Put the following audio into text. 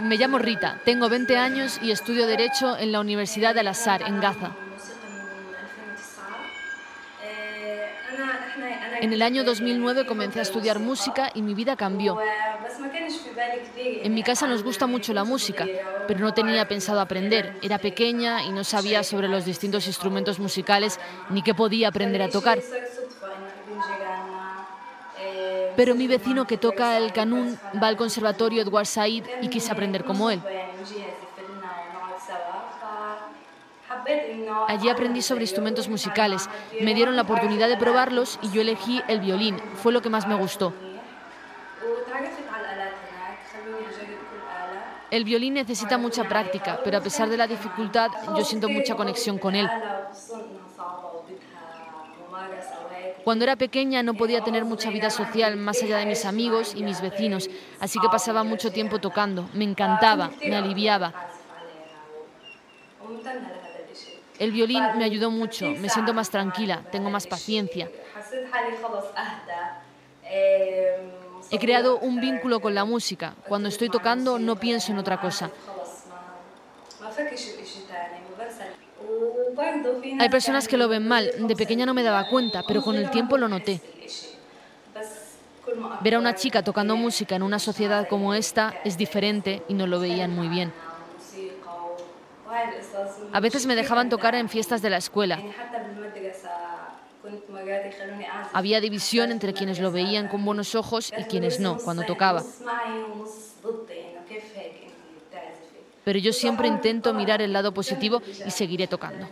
Me llamo Rita, tengo 20 años y estudio Derecho en la Universidad de Al-Azhar, en Gaza. En el año 2009 comencé a estudiar música y mi vida cambió. En mi casa nos gusta mucho la música, pero no tenía pensado aprender. Era pequeña y no sabía sobre los distintos instrumentos musicales ni qué podía aprender a tocar. Pero mi vecino que toca el canún va al conservatorio Edward Said y quise aprender como él. Allí aprendí sobre instrumentos musicales, me dieron la oportunidad de probarlos y yo elegí el violín, fue lo que más me gustó. El violín necesita mucha práctica, pero a pesar de la dificultad yo siento mucha conexión con él. Cuando era pequeña no podía tener mucha vida social más allá de mis amigos y mis vecinos, así que pasaba mucho tiempo tocando. Me encantaba, me aliviaba. El violín me ayudó mucho, me siento más tranquila, tengo más paciencia. He creado un vínculo con la música. Cuando estoy tocando no pienso en otra cosa. Hay personas que lo ven mal. De pequeña no me daba cuenta, pero con el tiempo lo noté. Ver a una chica tocando música en una sociedad como esta es diferente y no lo veían muy bien. A veces me dejaban tocar en fiestas de la escuela. Había división entre quienes lo veían con buenos ojos y quienes no cuando tocaba. Pero yo siempre intento mirar el lado positivo y seguiré tocando.